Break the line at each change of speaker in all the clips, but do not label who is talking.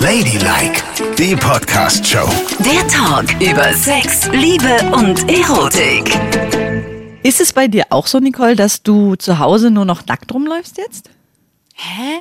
Ladylike, die Podcast-Show.
Der Talk über Sex, Liebe und Erotik.
Ist es bei dir auch so, Nicole, dass du zu Hause nur noch nackt rumläufst jetzt?
Hä?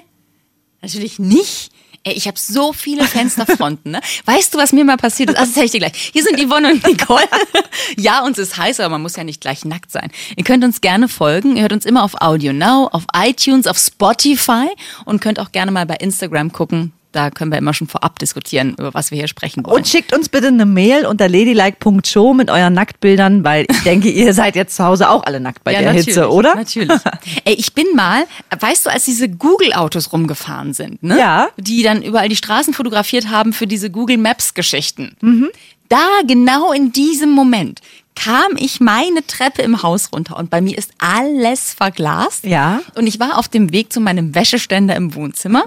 Natürlich nicht. Ey, ich habe so viele Fensterfronten. Ne? Weißt du, was mir mal passiert ist? Also, das erzähl ich dir gleich. Hier sind Yvonne und Nicole. ja, uns ist heiß, aber man muss ja nicht gleich nackt sein. Ihr könnt uns gerne folgen. Ihr hört uns immer auf Audio Now, auf iTunes, auf Spotify und könnt auch gerne mal bei Instagram gucken. Da können wir immer schon vorab diskutieren, über was wir hier sprechen wollen.
Und schickt uns bitte eine Mail unter ladylike.show mit euren Nacktbildern, weil ich denke, ihr seid jetzt zu Hause auch alle nackt bei der
natürlich,
Hitze, oder?
Natürlich. Ey, ich bin mal, weißt du, als diese Google-Autos rumgefahren sind, ne?
Ja.
Die dann überall die Straßen fotografiert haben für diese Google Maps-Geschichten.
Mhm.
Da, genau in diesem Moment, kam ich meine Treppe im Haus runter und bei mir ist alles verglast.
Ja.
Und ich war auf dem Weg zu meinem Wäscheständer im Wohnzimmer,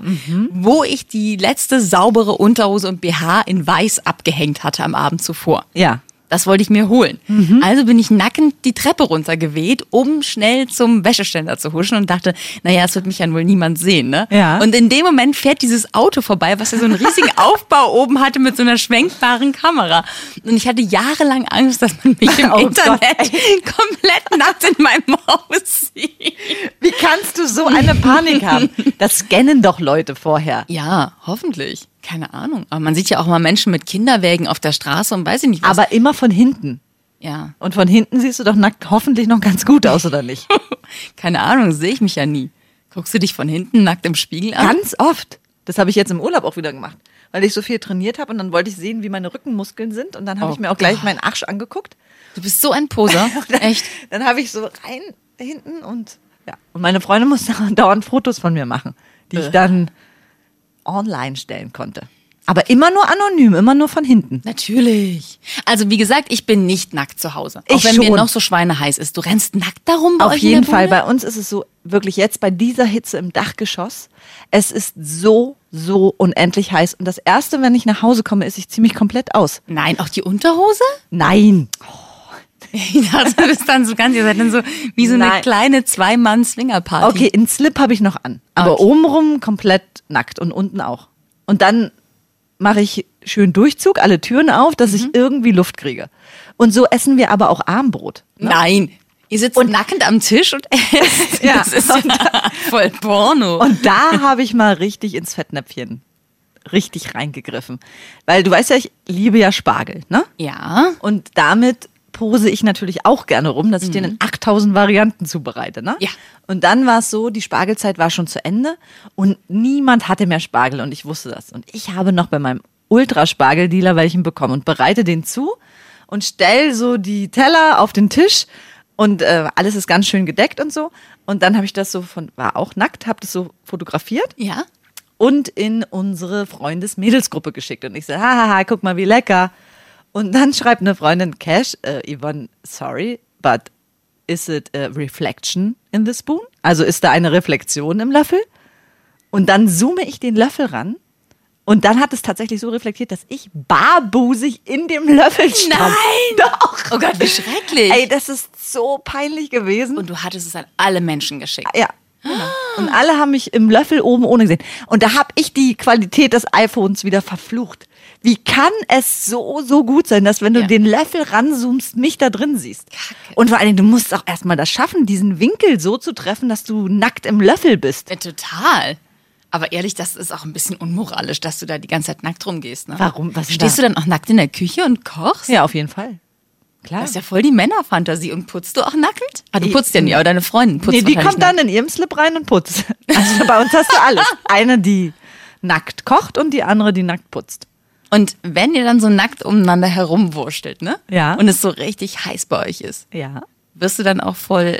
wo ich die letzte saubere Unterhose und BH in weiß abgehängt hatte am Abend zuvor.
Ja.
Das wollte ich mir holen.
Mhm.
Also bin ich nackend die Treppe runtergeweht, um schnell zum Wäscheständer zu huschen und dachte, naja, es wird mich ja wohl niemand sehen, ne?
Ja.
Und in dem Moment fährt dieses Auto vorbei, was ja so einen riesigen Aufbau oben hatte mit so einer schwenkbaren Kamera. Und ich hatte jahrelang Angst, dass man mich im
Oh
Internet
Gott,
komplett nackt in meinem Haus sieht.
Wie kannst du so eine Panik haben? Das scannen doch Leute vorher.
Ja, hoffentlich. Keine Ahnung. Aber man sieht ja auch mal Menschen mit Kinderwägen auf der Straße und weiß ich nicht was.
Aber immer von hinten.
ja,
Und von hinten siehst du doch nackt hoffentlich noch ganz gut aus, oder nicht?
keine Ahnung, sehe ich mich ja nie. Guckst du dich von hinten nackt im Spiegel an?
Ganz oft. Das habe ich jetzt im Urlaub auch wieder gemacht, weil ich so viel trainiert habe und dann wollte ich sehen, wie meine Rückenmuskeln sind und dann habe
Oh
ich mir auch gleich
Gott.
meinen Arsch angeguckt.
Du bist so ein Poser. Echt?
Dann habe ich so rein hinten und ja. Und meine Freundin musste dauernd Fotos von mir machen, die ich
Äh.
dann online stellen konnte. Aber immer nur anonym, immer nur von hinten.
Natürlich. Also wie gesagt, ich bin nicht nackt zu Hause. Auch
Ich
wenn mir
schon.
noch so schweineheiß ist. Du rennst nackt darum bei
Auf jeden Fall. Bei uns ist es so, wirklich jetzt bei dieser Hitze im Dachgeschoss, es ist so, so unendlich heiß. Und das Erste, wenn ich nach Hause komme, ist, ich ziehe mich komplett aus.
Nein, auch die Unterhose?
Nein.
Ich dachte, du bist dann so ganz, ihr seid dann so wie so eine
Nein.
kleine Zwei-Mann-Swinger-Party.
Okay, einen Slip habe ich noch an. Aber
Okay.
obenrum komplett nackt und unten auch. Und dann mache ich schön Durchzug, alle Türen auf, dass
Mhm.
ich irgendwie Luft kriege. Und so essen wir aber auch Armbrot.
Nein. Ihr sitzt nackend am Tisch und esst.
Ja.
Das ist ja voll Porno.
Und da habe ich mal richtig ins Fettnäpfchen richtig reingegriffen. Weil du weißt ja, ich liebe ja Spargel, ne?
ja.
Und damit pose ich natürlich auch gerne rum, dass ich den in 8000 Varianten zubereite. Ne?
Ja.
Und dann war es so, die Spargelzeit war schon zu Ende und niemand hatte mehr Spargel und ich wusste das. Und ich habe noch bei meinem Ultraspargeldealer welchen bekommen und bereite den zu und stell so die Teller auf den Tisch und äh, alles ist ganz schön gedeckt und so. Und dann habe ich das so von, war auch nackt, habe das so fotografiert
Ja.
und in unsere Freundes-Mädelsgruppe geschickt. Und ich so, hahaha, guck mal, wie lecker. Und dann schreibt eine Freundin, Cash, äh, Yvonne, sorry, but is it a reflection in the spoon? Also ist da eine Reflexion im Löffel? Und dann zoome ich den Löffel ran. Und dann hat es tatsächlich so reflektiert, dass ich barbusig in dem Löffel stand.
Nein!
Doch!
Oh Gott, wie schrecklich.
Ey, das ist so peinlich gewesen.
und du hattest es an alle Menschen geschickt.
Ja. Genau. Und alle haben mich im Löffel oben ohne gesehen. Und da habe ich die Qualität des iPhones wieder verflucht. Wie kann es so, so gut sein, dass wenn du
Ja.
den Löffel ranzoomst, mich da drin siehst?
Kacke.
Und vor allen Dingen, du musst auch erstmal das schaffen, diesen Winkel so zu treffen, dass du nackt im Löffel bist.
Ja, total. Aber ehrlich, das ist auch ein bisschen unmoralisch, dass du da die ganze Zeit nackt rumgehst. Ne?
Warum? Was
Stehst
da?
du dann auch nackt in der Küche und kochst?
Ja, auf jeden Fall. Klar.
Das ist ja voll die Männerfantasie. Und putzt du auch nackend? Ah, du putzt ja nie, aber deine Freundin putzt
nee, die kommt dann in ihrem Slip rein und putzt. Also bei uns hast du alles. Eine, die nackt kocht und die andere, die nackt putzt.
Und wenn ihr dann so nackt umeinander herumwurschtelt, ne?
Ja.
Und es so richtig heiß bei euch ist,
Ja.
wirst du dann auch voll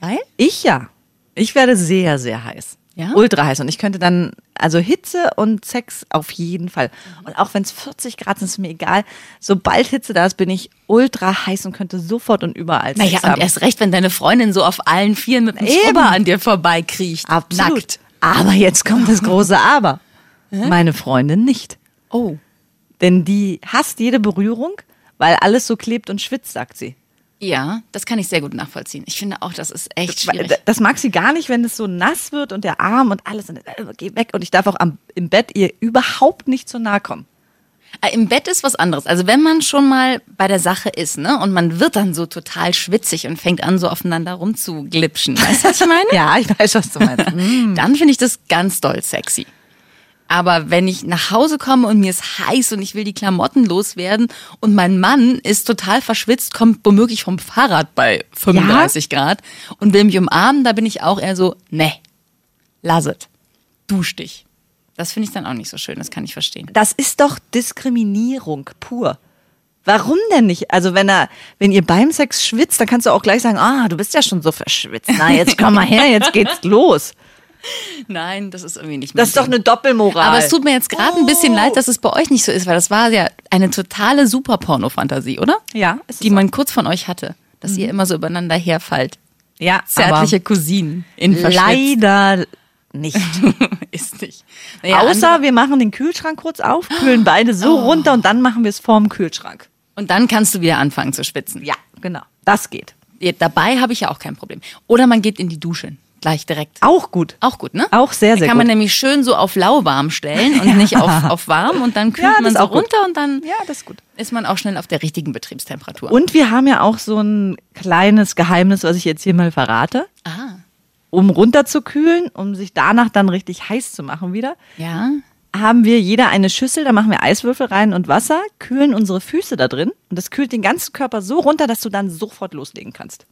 geil?
Ich ja. Ich werde sehr, sehr heiß.
Ja?
Ultra heiß. Und ich könnte dann, also Hitze und Sex auf jeden Fall. Und auch wenn es 40 Grad sind, ist mir egal. Sobald Hitze da ist, bin ich ultra heiß und könnte sofort und überall Sex
Naja,
haben.
und erst recht, wenn deine Freundin so auf allen Vieren mit dem. Schrubber an dir vorbeikriecht.
Absolut.
Nackt.
Aber jetzt kommt das große Aber. Meine Freundin nicht.
Oh.
Denn die hasst jede Berührung, weil alles so klebt und schwitzt, sagt sie.
Ja, das kann ich sehr gut nachvollziehen. Ich finde auch, das ist echt schwierig.
Das mag sie gar nicht, wenn es so nass wird und der Arm und alles. Und, äh, geh weg. Und ich darf auch am, im Bett ihr überhaupt nicht zu nahe kommen.
Äh, Im Bett ist was anderes. Also wenn man schon mal bei der Sache ist, ne, und man wird dann so total schwitzig und fängt an, so aufeinander rumzuglipschen. Weißt du, was ich meine?
Ja, ich weiß, was du meinst.
Dann finde ich das ganz doll sexy. Aber wenn ich nach Hause komme und mir ist heiß und ich will die Klamotten loswerden und mein Mann ist total verschwitzt, kommt womöglich vom Fahrrad bei 35 Grad und will mich umarmen, da bin ich auch eher so, ne, lass it. Dusch dich. Das finde ich dann auch nicht so schön, das kann ich verstehen.
Das ist doch Diskriminierung pur. Warum denn nicht? Also wenn er, wenn ihr beim Sex schwitzt, dann kannst du auch gleich sagen, ah, du bist ja schon so verschwitzt. Na, jetzt komm mal her, jetzt geht's los.
Nein, das ist irgendwie nicht
Das ist doch eine Doppelmoral.
Aber es tut mir jetzt gerade ein bisschen leid, dass es bei euch nicht so ist, weil das war ja eine totale Super-Porno-Fantasie, oder?
Ja, ist
Die man kurz von euch hatte, dass ihr immer so übereinander herfallt.
ja,
Zärtliche Cousinen in
aber
Verschwitzt.
leider nicht.
ist nicht. Naja,
Außer wir machen den Kühlschrank kurz auf, kühlen beide so runter und dann machen wir es vorm Kühlschrank.
und dann kannst du wieder anfangen zu schwitzen.
Ja, genau. Das geht.
Dabei habe ich ja auch kein Problem. Oder man geht in die Dusche, gleich direkt.
Auch gut.
Auch gut, ne?
Auch sehr, sehr
kann man
gut.
nämlich schön so auf lauwarm stellen und nicht auf, auf warm und dann kühlt
Ja,
man so
auch gut.
runter und dann
Ja, das ist gut.
ist man auch schnell auf der richtigen Betriebstemperatur.
Und wir haben ja auch so ein kleines Geheimnis, was ich jetzt hier mal verrate.
ah,
Um runterzukühlen, um sich danach dann richtig heiß zu machen wieder,
ja.
haben wir jeder eine Schüssel, da machen wir Eiswürfel rein und Wasser, kühlen unsere Füße da drin und das kühlt den ganzen Körper so runter, dass du dann sofort loslegen kannst.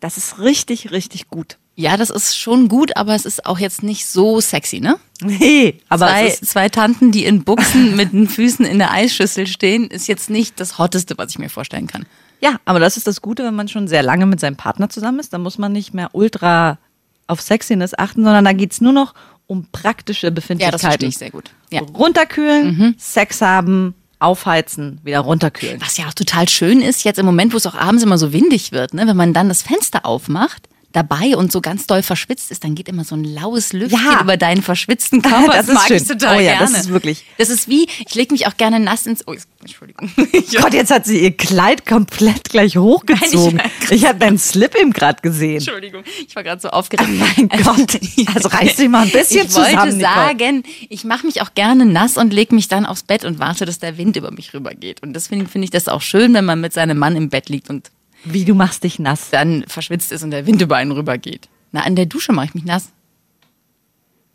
Das ist richtig, richtig gut.
Ja, das ist schon gut, aber es ist auch jetzt nicht so sexy, ne?
Nee, aber
zwei,
es ist,
zwei Tanten, die in Buchsen mit den Füßen in der Eisschüssel stehen, ist jetzt nicht das Hotteste, was ich mir vorstellen kann.
ja, aber das ist das Gute, wenn man schon sehr lange mit seinem Partner zusammen ist, dann muss man nicht mehr ultra auf Sexiness achten, sondern da geht's nur noch um praktische
Ja, das
Befindlichkeiten.
verstehe ich sehr gut. Ja.
Runterkühlen, Sex haben, aufheizen, wieder runterkühlen.
Was ja auch total schön ist, jetzt im Moment, wo es auch abends immer so windig wird, ne, wenn man dann das Fenster aufmacht, dabei und so ganz doll verschwitzt ist, dann geht immer so ein laues Lüftchen
Ja.
über deinen verschwitzten Körper.
Das ist
mag
schön.
ich total
Oh ja,
gerne.
das ist wirklich-
Das ist wie, ich lege mich auch gerne nass ins. Oh, Entschuldigung.
Gott, jetzt hat sie ihr Kleid komplett gleich hochgezogen.
Nein, ich-
ich habe deinen Slip eben gerade gesehen.
Entschuldigung, ich war gerade so aufgeregt.
mein Gott, also reiß dich mal ein bisschen
ich wollte
zusammen, Nicole.
sagen, ich mache mich auch gerne nass und lege mich dann aufs Bett und warte, dass der Wind über mich rübergeht. Und deswegen finde ich das auch schön, wenn man mit seinem Mann im Bett liegt und
Wie du machst dich nass.
dann verschwitzt ist und der Wind über einen rübergeht. Na, an der Dusche mache ich mich nass.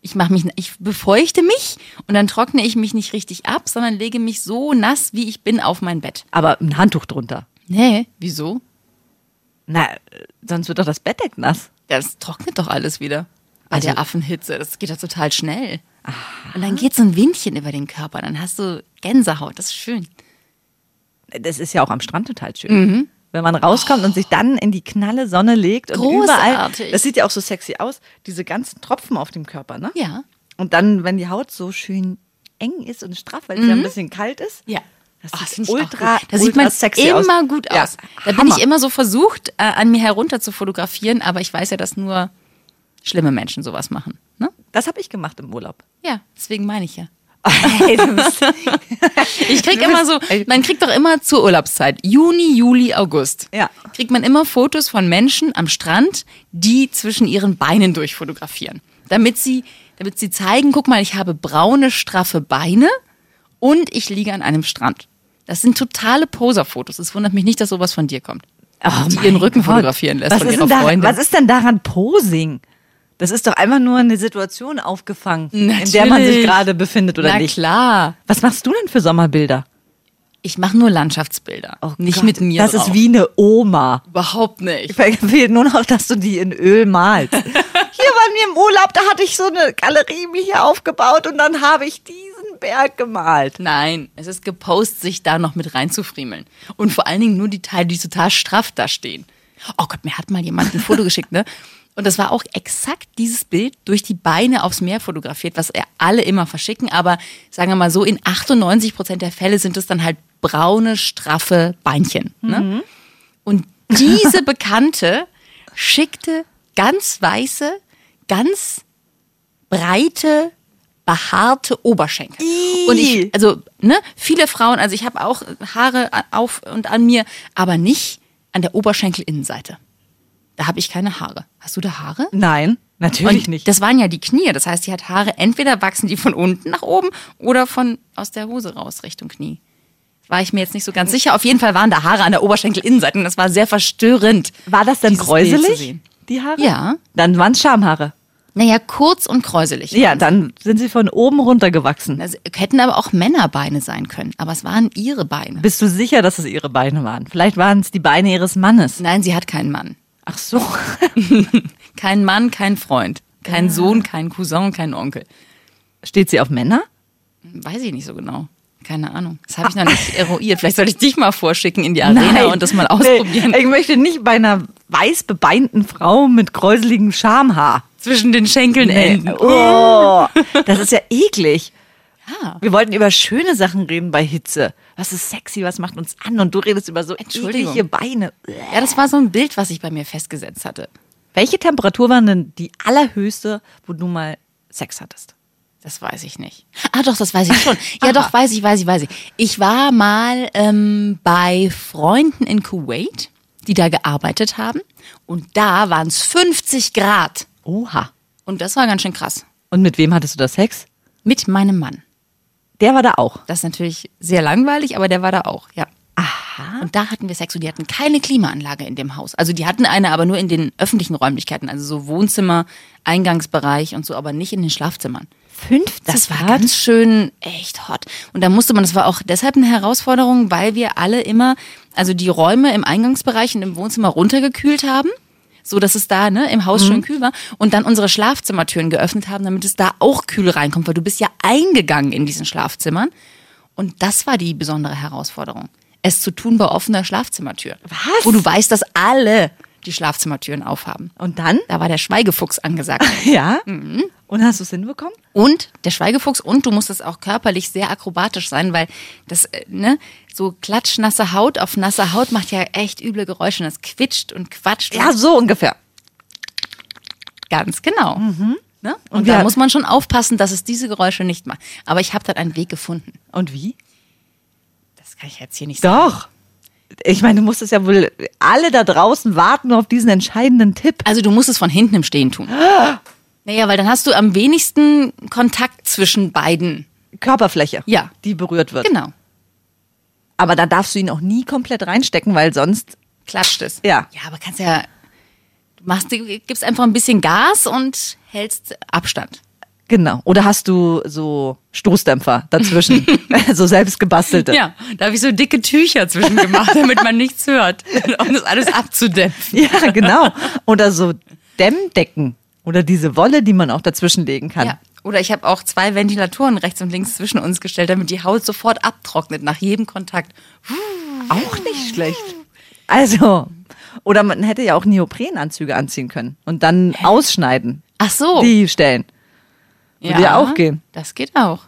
Ich mache mich, ich befeuchte mich und dann trockne ich mich nicht richtig ab, sondern lege mich so nass, wie ich bin, auf mein Bett.
Aber ein Handtuch drunter.
Nee, wieso?
Na, sonst wird doch das Bettdeck nass.
Das trocknet doch alles wieder. Bei
Also-
der Affenhitze, das geht doch total schnell. Und dann geht so ein Windchen über den Körper, dann hast du Gänsehaut, das ist schön.
Das ist ja auch am Strand total schön. Wenn man rauskommt und sich dann in die knalle Sonne legt und überall, das sieht ja auch so sexy aus, diese ganzen Tropfen auf dem Körper, ne?
Ja.
Und dann, wenn die Haut so schön eng ist und straff, weil es ja ein bisschen kalt ist.
Ja.
Das
Oh,
sieht
ich auch
ultra-
gut. Da sieht man
sexy
immer
aus.
gut
Ja,
aus. Da bin
Hammer.
ich immer so versucht, äh, an mir herunter zu fotografieren, aber ich weiß ja, dass nur schlimme Menschen sowas machen. Ne?
Das habe ich gemacht im Urlaub.
Ja, deswegen meine ich ja. Ich krieg immer so, man kriegt doch immer zur Urlaubszeit, Juni, Juli, August,
Ja.
kriegt man immer Fotos von Menschen am Strand, die zwischen ihren Beinen durchfotografieren. Damit sie, damit sie zeigen, guck mal, ich habe braune, straffe Beine und ich liege an einem Strand. Das sind totale Poserfotos. Es wundert mich nicht, dass sowas von dir kommt.
Oh
die ihren Rücken
Gott.
fotografieren lässt
was
von ihrer
da,
Freundin.
Was ist denn daran Posing? Das ist doch einfach nur eine Situation aufgefangen, in der man sich
Natürlich.
gerade befindet oder
Na
nicht.
klar.
Was machst du denn für Sommerbilder?
Ich mache nur Landschaftsbilder. nicht
Gott,
mit mir
Das
drauf.
ist wie eine Oma.
Überhaupt nicht.
Fehlt nur noch, dass du die in Öl malst. Hier waren wir im Urlaub, da hatte ich so eine Galerie mir hier aufgebaut und dann habe ich diesen Berg gemalt.
Nein, es ist gepostet, sich da noch mit reinzufriemeln. Und vor allen Dingen nur die Teile, die total straff da stehen. Oh Gott, mir hat mal jemand ein Foto geschickt, ne? Und das war auch exakt dieses Bild durch die Beine aufs Meer fotografiert, was er alle immer verschicken. Aber sagen wir mal so, in 98 Prozent der Fälle sind es dann halt braune, straffe Beinchen. Ne? Und diese Bekannte schickte ganz weiße, ganz breite, behaarte Oberschenkel.
Ih.
Und ich, also, ne, viele Frauen, also ich habe auch Haare auf und an mir, aber nicht, an der Oberschenkelinnenseite. Da habe ich keine Haare. Hast du da Haare?
Nein, natürlich
Und
nicht.
Das waren ja die Knie. Das heißt, die hat Haare, entweder wachsen die von unten nach oben oder von aus der Hose raus Richtung Knie. War ich mir jetzt nicht so ganz sicher. Auf jeden Fall waren da Haare an der Oberschenkelinnenseite und das war sehr verstörend.
War das
zu
kräuselig, die Haare?
Ja.
Dann waren es Schamhaare.
Naja, kurz und kräuselig.
Ja, dann sind sie von oben runtergewachsen.
Also, hätten aber auch Männerbeine sein können, aber es waren ihre Beine.
Bist du sicher, dass es ihre Beine waren? Vielleicht waren es die Beine ihres Mannes.
Nein, sie hat keinen Mann.
Ach so.
Kein Mann, kein Freund. Kein Sohn, kein Cousin, kein Onkel.
Steht sie auf Männer?
Weiß ich nicht so genau. Keine Ahnung. Das habe ich noch nicht eruiert. Vielleicht soll ich dich mal vorschicken in die Arena und das mal ausprobieren.
Nee, ich möchte nicht bei einer weiß bebeinten Frau mit kräuseligem Schamhaar.
Zwischen den Schenkeln enden.
Oh, das ist ja eklig.
Ja.
Wir wollten über schöne Sachen reden bei Hitze. Was ist sexy, was macht uns an? Und du redest über so
Entschuldigung.
eklige Beine.
Ja, das war so ein Bild, was ich bei mir festgesetzt hatte.
Welche Temperatur war denn die allerhöchste, wo du mal Sex hattest?
Das weiß ich nicht. Ah, doch, das weiß ich schon. Ja, doch, weiß ich, weiß ich, weiß ich. Ich war mal ähm, bei Freunden in Kuwait, die da gearbeitet haben. Und da waren es 50 Grad.
Oha.
Und das war ganz schön krass.
Und mit wem hattest du da Sex?
Mit meinem Mann.
Der war da auch.
Das ist natürlich sehr langweilig, aber der war da auch, ja.
Aha.
Und da hatten wir Sex und die hatten keine Klimaanlage in dem Haus. Also die hatten eine, aber nur in den öffentlichen Räumlichkeiten, also so Wohnzimmer, Eingangsbereich und so, aber nicht in den Schlafzimmern.
50
Das war
Grad?
ganz schön echt hot. Und da musste man, das war auch deshalb eine Herausforderung, weil wir alle immer, also die Räume im Eingangsbereich und im Wohnzimmer runtergekühlt haben. So dass es da ne, im Haus schön kühl war und dann unsere Schlafzimmertüren geöffnet haben, damit es da auch kühl reinkommt, weil du bist ja eingegangen in diesen Schlafzimmern. Und das war die besondere Herausforderung. Es zu tun bei offener Schlafzimmertür.
Was?
Wo du weißt, dass alle die Schlafzimmertüren aufhaben.
Und dann?
Da war der Schweigefuchs angesagt.
Ja.
Mhm.
Und hast du es hinbekommen?
Und der Schweigefuchs und du musstest auch körperlich sehr akrobatisch sein, weil das, äh, ne, so klatschnasse Haut auf nasser Haut macht ja echt üble Geräusche und das quietscht und quatscht.
Ja,
und
so ungefähr.
ganz genau. Ne? Und,
Und
da muss man schon aufpassen, dass es diese Geräusche nicht macht. Aber ich habe dann einen Weg gefunden.
Und wie?
Das kann ich jetzt hier nicht sagen.
Doch. Ich meine, du musstest ja wohl, alle da draußen warten nur auf diesen entscheidenden Tipp.
Also du musst es von hinten im Stehen tun. Naja, weil dann hast du am wenigsten Kontakt zwischen beiden.
Körperfläche,
Ja.
die berührt wird.
Genau.
Aber da darfst du ihn auch nie komplett reinstecken, weil sonst,
Klatscht es.
Ja.
Ja, aber kannst ja, du machst, du gibst einfach ein bisschen Gas und hältst Abstand.
Genau. Oder hast du so Stoßdämpfer dazwischen, so selbst gebastelte.
Ja, da habe ich so dicke Tücher zwischen gemacht, damit man nichts hört, um das alles abzudämpfen.
Ja, genau. Oder so Dämmdecken. Oder diese Wolle, die man auch dazwischen legen kann.
Ja. Oder ich habe auch zwei Ventilatoren rechts und links zwischen uns gestellt, damit die Haut sofort abtrocknet nach jedem Kontakt.
Auch nicht schlecht. Also, oder man hätte ja auch Neoprenanzüge anziehen können und dann ausschneiden.
Ach so.
Die Stellen. Würde ja auch gehen.
Das geht auch.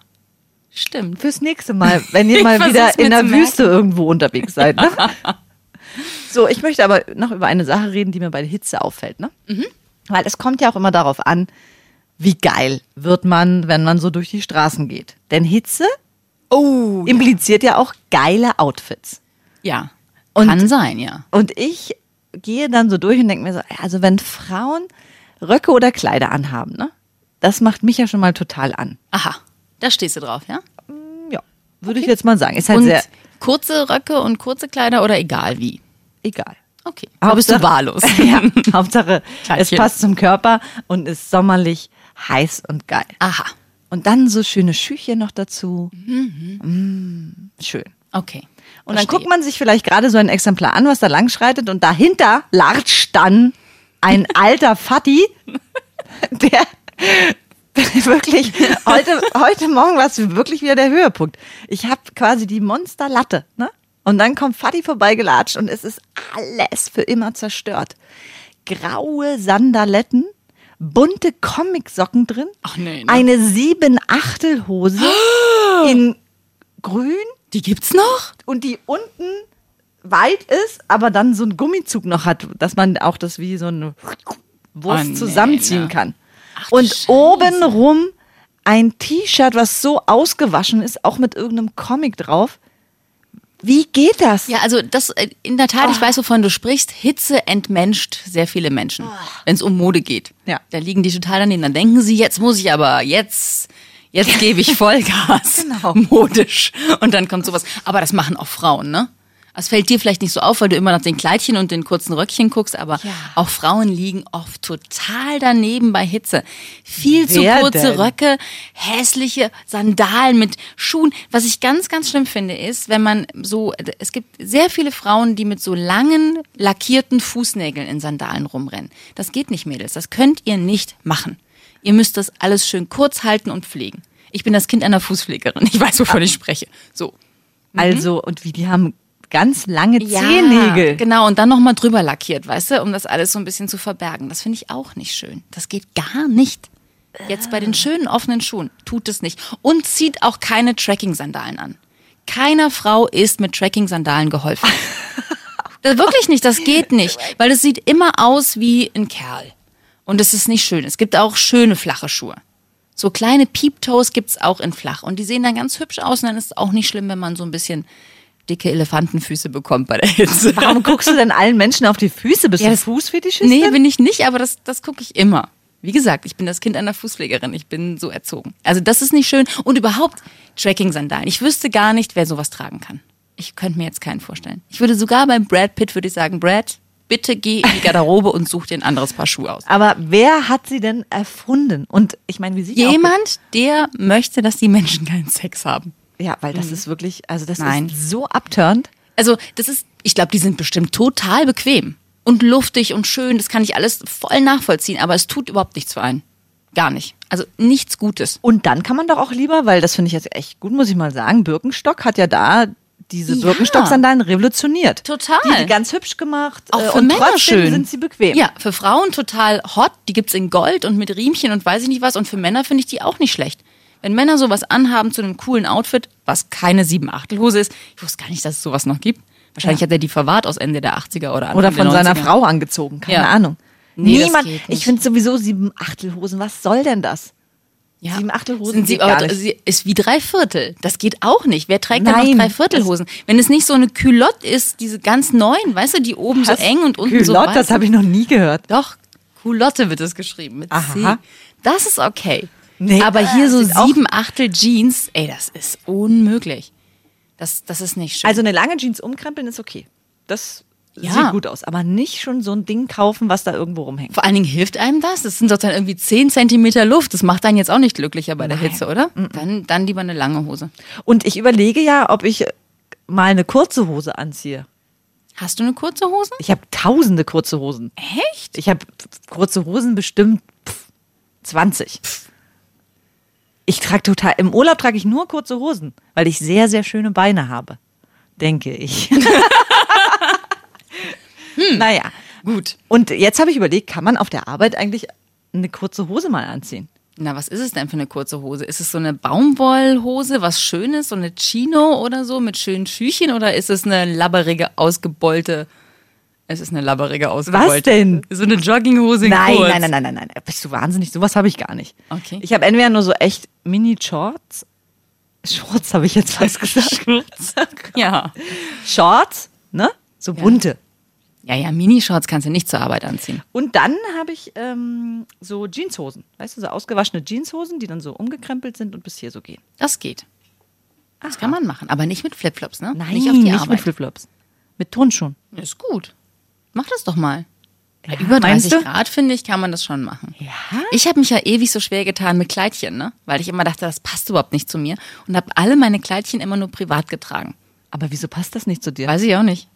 Stimmt.
Fürs nächste Mal, wenn ihr mal wieder in der Wüste irgendwo unterwegs seid. Ne? So, ich möchte aber noch über eine Sache reden, die mir bei der Hitze auffällt. Ne?
Mhm.
Weil es kommt ja auch immer darauf an, wie geil wird man, wenn man so durch die Straßen geht. Denn Hitze
Oh.
impliziert ja auch geile Outfits.
Ja.
Und-
Kann sein, ja.
Und ich gehe dann so durch und denke mir so, also wenn Frauen Röcke oder Kleider anhaben, ne? Das macht mich ja schon mal total an.
Aha. Da stehst du drauf, ja?
Ja, würde ich jetzt mal sagen. Ist halt
Und
sehr
kurze Röcke und kurze Kleider oder egal wie?
egal.
Okay. Aber bist du wahllos?
ja, Hauptsache, es passt zum Körper und ist sommerlich heiß und geil.
Aha.
Und dann so schöne Schüchchen noch dazu. Mm, schön.
Okay.
Und dann guckt man sich vielleicht gerade so ein Exemplar an, was da langschreitet und dahinter latscht dann ein alter Fatti, der wirklich, heute, heute Morgen war es wirklich wieder der Höhepunkt. Ich habe quasi die Monsterlatte, ne? Und dann kommt Fatti vorbeigelatscht und es ist alles für immer zerstört. Graue Sandaletten, bunte Comicsocken drin,
nee, ne?
eine Sieben-Achtel-Hose in grün
Die gibt's noch?
und die unten weit ist, aber dann so einen Gummizug noch hat, dass man auch das wie so eine Wurst
Oh, nee,
zusammenziehen
ne?
kann.
Ach,
und
Scheiße.
obenrum ein T-Shirt, was so ausgewaschen ist, auch mit irgendeinem Comic drauf. Wie geht das?
Ja, also das äh, in der Tat, ich weiß, wovon du sprichst. Hitze entmenscht sehr viele Menschen, wenn es um Mode geht.
Ja.
Da liegen die total daneben. Dann denken sie, jetzt muss ich aber, jetzt, jetzt gebe ich Vollgas.
Genau.
Modisch. Und dann kommt sowas. Aber das machen auch Frauen, ne? Das fällt dir vielleicht nicht so auf, weil du immer nach den Kleidchen und den kurzen Röckchen guckst, aber
Ja.
auch Frauen liegen oft total daneben bei Hitze. Viel zu
Wer
kurze
denn?
Röcke, hässliche Sandalen mit Schuhen. Was ich ganz, ganz schlimm finde, ist, wenn man so, es gibt sehr viele Frauen, die mit so langen, lackierten Fußnägeln in Sandalen rumrennen. Das geht nicht, Mädels. Das könnt ihr nicht machen. Ihr müsst das alles schön kurz halten und pflegen. Ich bin das Kind einer Fußpflegerin. Ich weiß, wovon ich spreche. So.
Also, und wie die haben ganz lange Zehennägel.
Genau, und dann nochmal drüber lackiert, weißt du, um das alles so ein bisschen zu verbergen. Das finde ich auch nicht schön. Das geht gar nicht. Jetzt bei den schönen offenen Schuhen tut es nicht. Und zieht auch keine Tracking-Sandalen an. Keiner Frau ist mit Tracking-Sandalen geholfen. das, wirklich nicht, das geht nicht. Weil es sieht immer aus wie ein Kerl. Und es ist nicht schön. Es gibt auch schöne flache Schuhe. So kleine Peeptoes gibt's auch in flach. Und die sehen dann ganz hübsch aus. Und dann ist es auch nicht schlimm, wenn man so ein bisschen dicke Elefantenfüße bekommt bei der Hitze.
Warum guckst du denn allen Menschen auf die Füße? Bist
Ja,
du
das-
Fußfetischistin?
Nee, bin ich nicht, aber das, das gucke ich immer. Wie gesagt, ich bin das Kind einer Fußpflegerin. Ich bin so erzogen. Also das ist nicht schön. Und überhaupt Tracking-Sandalen. Ich wüsste gar nicht, wer sowas tragen kann. Ich könnte mir jetzt keinen vorstellen. Ich würde sogar beim Brad Pitt würde ich sagen, Brad, bitte geh in die Garderobe und such dir ein anderes Paar Schuhe aus.
Aber wer hat sie denn erfunden? Und ich meine, wie sie
Jemand, der möchte, dass die Menschen keinen Sex haben.
Ja, weil das ist wirklich, also das
Nein.
ist so abturnt.
Also, das ist, ich glaube, die sind bestimmt total bequem und luftig und schön. Das kann ich alles voll nachvollziehen, aber es tut überhaupt nichts für einen. Gar nicht. Also nichts Gutes.
Und dann kann man doch auch lieber, weil das finde ich jetzt echt gut, muss ich mal sagen, Birkenstock hat ja da diese
Ja.
Birkenstock-Sandalen revolutioniert.
Total.
Die, die ganz hübsch gemacht.
Auch
äh,
für
und
Männer
trotzdem
schön.
sind sie bequem.
Ja, für Frauen total hot. Die gibt's in Gold und mit Riemchen und weiß ich nicht was. Und für Männer finde ich die auch nicht schlecht. Wenn Männer sowas anhaben zu einem coolen Outfit, was keine sieben Achtelhose ist, ich wusste gar nicht, dass es sowas noch gibt. Wahrscheinlich hat er die verwahrt aus Ende der 80er oder Anfang
Oder von
der 90er.
seiner Frau angezogen, keine
Ja.
Ahnung.
Nee,
Niemand, ich finde sowieso sieben Achtelhosen, was soll denn das?
Ja.
Sieben Achtelhosen
Sind sie, aber
nicht.
sie ist wie drei Viertel. Das geht auch nicht. Wer trägt denn
Nein,
noch drei Viertelhosen? Wenn es nicht so eine Culotte ist, diese ganz neuen, weißt du, die oben so
Was?
eng und unten so
Culotte, das habe ich noch nie gehört.
Doch, Culotte wird es geschrieben mit
Aha.
C. Das ist okay.
Nee,
Aber hier so sieben Achtel Jeans, ey, das ist unmöglich. Das, das ist nicht schön.
Also eine lange Jeans umkrempeln ist okay. Das
Ja.
sieht gut aus. Aber nicht schon so ein Ding kaufen, was da irgendwo rumhängt.
Vor allen Dingen hilft einem das. Das sind doch dann irgendwie 10 Zentimeter Luft. Das macht einen jetzt auch nicht glücklicher bei der Hitze, oder? Dann, dann lieber eine lange Hose.
Und ich überlege ja, ob ich mal eine kurze Hose anziehe.
Hast du eine kurze Hose?
Ich habe tausende kurze Hosen.
Echt?
Ich habe kurze Hosen bestimmt pff, 20. Ich trage total, im Urlaub trage ich nur kurze Hosen, weil ich sehr, sehr schöne Beine habe. Denke ich. Naja,
Gut.
und jetzt habe ich überlegt, kann man auf der Arbeit eigentlich eine kurze Hose mal anziehen?
Na, was ist es denn für eine kurze Hose? Ist es so eine Baumwollhose, was Schönes, so eine Chino oder so mit schönen Schüchen oder ist es eine labberige, ausgebeulte? Es ist eine labberige, ausgebeulte.
denn?
So eine Jogginghose in
Nein,
kurz.
nein, nein, nein, nein, nein. Bist du wahnsinnig? Sowas habe ich gar nicht.
Okay.
Ich habe entweder nur so echt Mini-Shorts. Shorts habe ich jetzt fast gesagt.
Ja.
Shorts, ne? So bunte.
Ja, ja, Minishorts kannst du nicht zur Arbeit anziehen.
Und dann habe ich ähm, so Jeanshosen. Weißt du, so ausgewaschene Jeanshosen, die dann so umgekrempelt sind und bis hier so gehen.
Das geht. Das kann man machen, aber nicht mit Flipflops, ne?
Nein,
nicht auf die
nicht
Arbeit.
mit Flipflops. Mit Turnschuhen.
Ist gut. Mach das doch mal. Bei
Ja,
über
meinst
30
du?
Grad, finde ich, kann man das schon machen.
Ja?
Ich habe mich ja ewig so schwer getan mit Kleidchen, ne? Weil ich immer dachte, das passt überhaupt nicht zu mir. Und habe alle meine Kleidchen immer nur privat getragen.
Aber wieso passt das nicht zu dir?
Weiß ich auch nicht.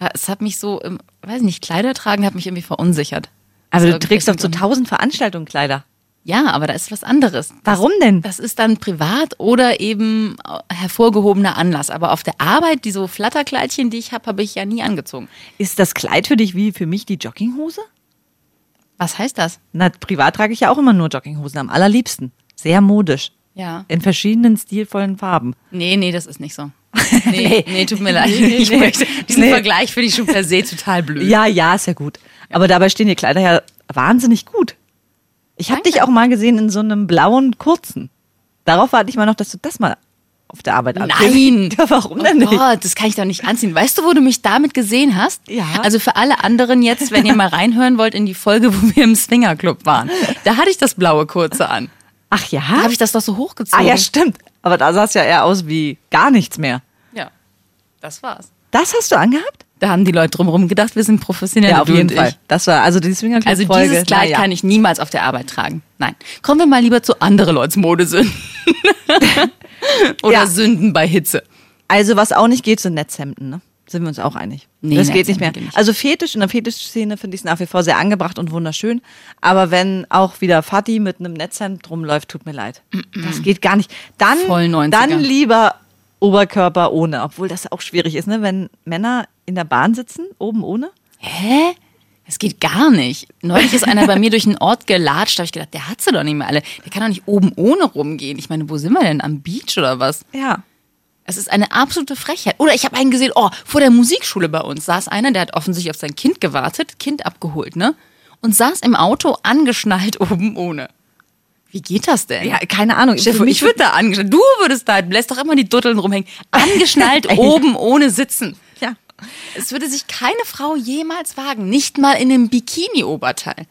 Ja, Es hat mich so, weiß nicht, Kleider tragen hat mich irgendwie verunsichert.
Aber
Aus
du trägst doch zu tausend Veranstaltungen Kleider.
Ja, aber da ist was anderes. Das,
Warum denn?
Das ist dann privat oder eben hervorgehobener Anlass. Aber auf der Arbeit, die so Flatterkleidchen, die ich habe, habe ich ja nie angezogen.
Ist das Kleid für dich wie für mich die Jogginghose?
Was heißt das?
Na, privat trage ich ja auch immer nur Jogginghosen, am allerliebsten. Sehr modisch.
Ja.
In verschiedenen stilvollen Farben.
Nee, nee, das ist nicht so. Nee, nee, tut mir leid.
Nee, nee,
ich
nee.
möchte, diesen
Nee.
Vergleich finde ich schon per se total blöd.
Ja, ja, ist ja gut. Aber dabei stehen die Kleider ja wahnsinnig gut. Ich habe dich auch mal gesehen in so einem blauen kurzen. Darauf warte ich mal noch, dass du das mal auf der Arbeit anziehen.
Nein!
Ja, warum
oh
denn nicht?
Gott, das kann ich doch nicht anziehen. Weißt du, wo du mich damit gesehen hast?
Ja.
Also für alle anderen jetzt, wenn ihr mal reinhören wollt in die Folge, wo wir im Swingerclub waren. Da hatte ich das blaue kurze an.
Ach ja?
Da habe ich das doch so
ah
hochgezogen.
ja, stimmt. Aber da sah es ja eher aus wie gar nichts mehr.
Ja, das war's.
Das hast du angehabt?
Da haben die Leute drumherum gedacht, wir sind professionell.
Ja, auf jeden Fall.
Ich.
Das war also die Swinger
Also
Folge.
dieses Kleid
naja.
kann ich niemals auf der Arbeit tragen. Nein. Kommen wir mal lieber zu andere Leuts Modesünden. Oder
Ja.
Sünden bei Hitze.
Also was auch nicht geht, sind Netzhemden, ne? Sind wir uns auch einig?
Nee,
das geht nicht mehr.
Geht nicht.
Also Fetisch, in der Fetischszene finde ich es nach wie vor sehr angebracht und wunderschön. Aber wenn auch wieder Fatih mit einem Netzhemd rumläuft, tut mir leid. Das geht gar nicht. Dann,
Voll 90er.
dann lieber Oberkörper ohne, obwohl das auch schwierig ist, ne? Wenn Männer in der Bahn sitzen, oben ohne.
Hä? Das geht gar nicht. Neulich ist einer bei mir durch den Ort gelatscht, da habe ich gedacht, der hat sie doch nicht mehr alle. Der kann doch nicht oben ohne rumgehen. Ich meine, wo sind wir denn? Am Beach oder was?
Ja.
Es ist eine absolute Frechheit. Oder ich habe einen gesehen, oh, vor der Musikschule bei uns saß einer, der hat offensichtlich auf sein Kind gewartet, Kind abgeholt, ne? Und saß im Auto angeschnallt oben ohne. Wie geht das denn?
Ja, keine Ahnung. Mich
ich würde da angeschnallt. Du würdest da, lässt doch immer die Dutteln rumhängen. Angeschnallt oben ohne sitzen. Es würde sich keine Frau jemals wagen, nicht mal in einem Bikini-Oberteil.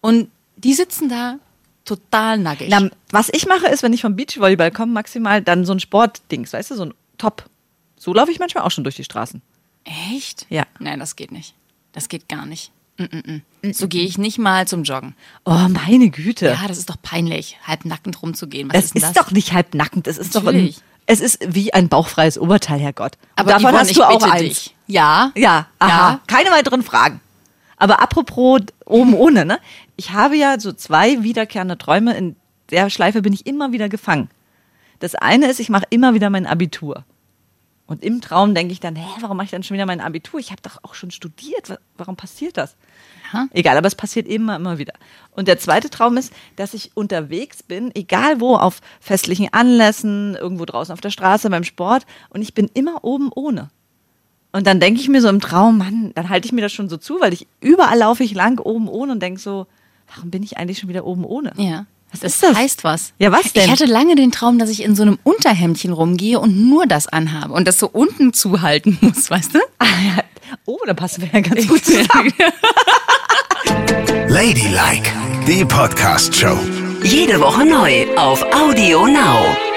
Und die sitzen da total nackig.
Na, was ich mache, ist, wenn ich vom Beachvolleyball komme, maximal dann so ein Sportdings, weißt du, so ein Top. So laufe ich manchmal auch schon durch die Straßen.
Echt?
Ja.
Nein, das geht nicht. Das geht gar nicht. Mm, mm, mm. So gehe ich nicht mal zum Joggen.
Oh, meine Güte.
Ja, das ist doch peinlich,
Das
halbnackend rumzugehen. Was
ist,
ist denn das?
doch nicht halbnackend. Es ist doch ein,
Natürlich.
Es ist wie ein bauchfreies Oberteil, Herrgott. Und
Aber
davon
Yvonne,
hast du auch eins.
dich. Ja.
Ja, aha.
Ja.
Keine weiteren Fragen. Aber apropos oben ohne, ne? Ich habe ja so zwei wiederkehrende Träume. In der Schleife bin ich immer wieder gefangen. Das eine ist, ich mache immer wieder mein Abitur. Und im Traum denke ich dann, hä, warum mache ich dann schon wieder mein Abitur? Ich habe doch auch schon studiert. Wa- Warum passiert das?
Aha.
Egal, aber es passiert immer, immer wieder. Und der zweite Traum ist, dass ich unterwegs bin, egal wo, auf festlichen Anlässen, irgendwo draußen auf der Straße, beim Sport, und ich bin immer oben ohne. Und dann denke ich mir so im Traum, Mann, dann halte ich mir das schon so zu, weil ich überall laufe ich lang oben ohne und denke so, warum bin ich eigentlich schon wieder oben ohne?
Ja.
Was
das
ist das?
heißt was.
Ja, was denn?
Ich hatte lange den Traum, dass ich in so einem Unterhemdchen rumgehe und nur das anhabe und das so unten zuhalten muss, weißt du?
Ah, ja. Oh, da passen wir ja ganz gut zusammen.
Ladylike, die Podcast-Show.
Jede Woche neu auf Audio Now.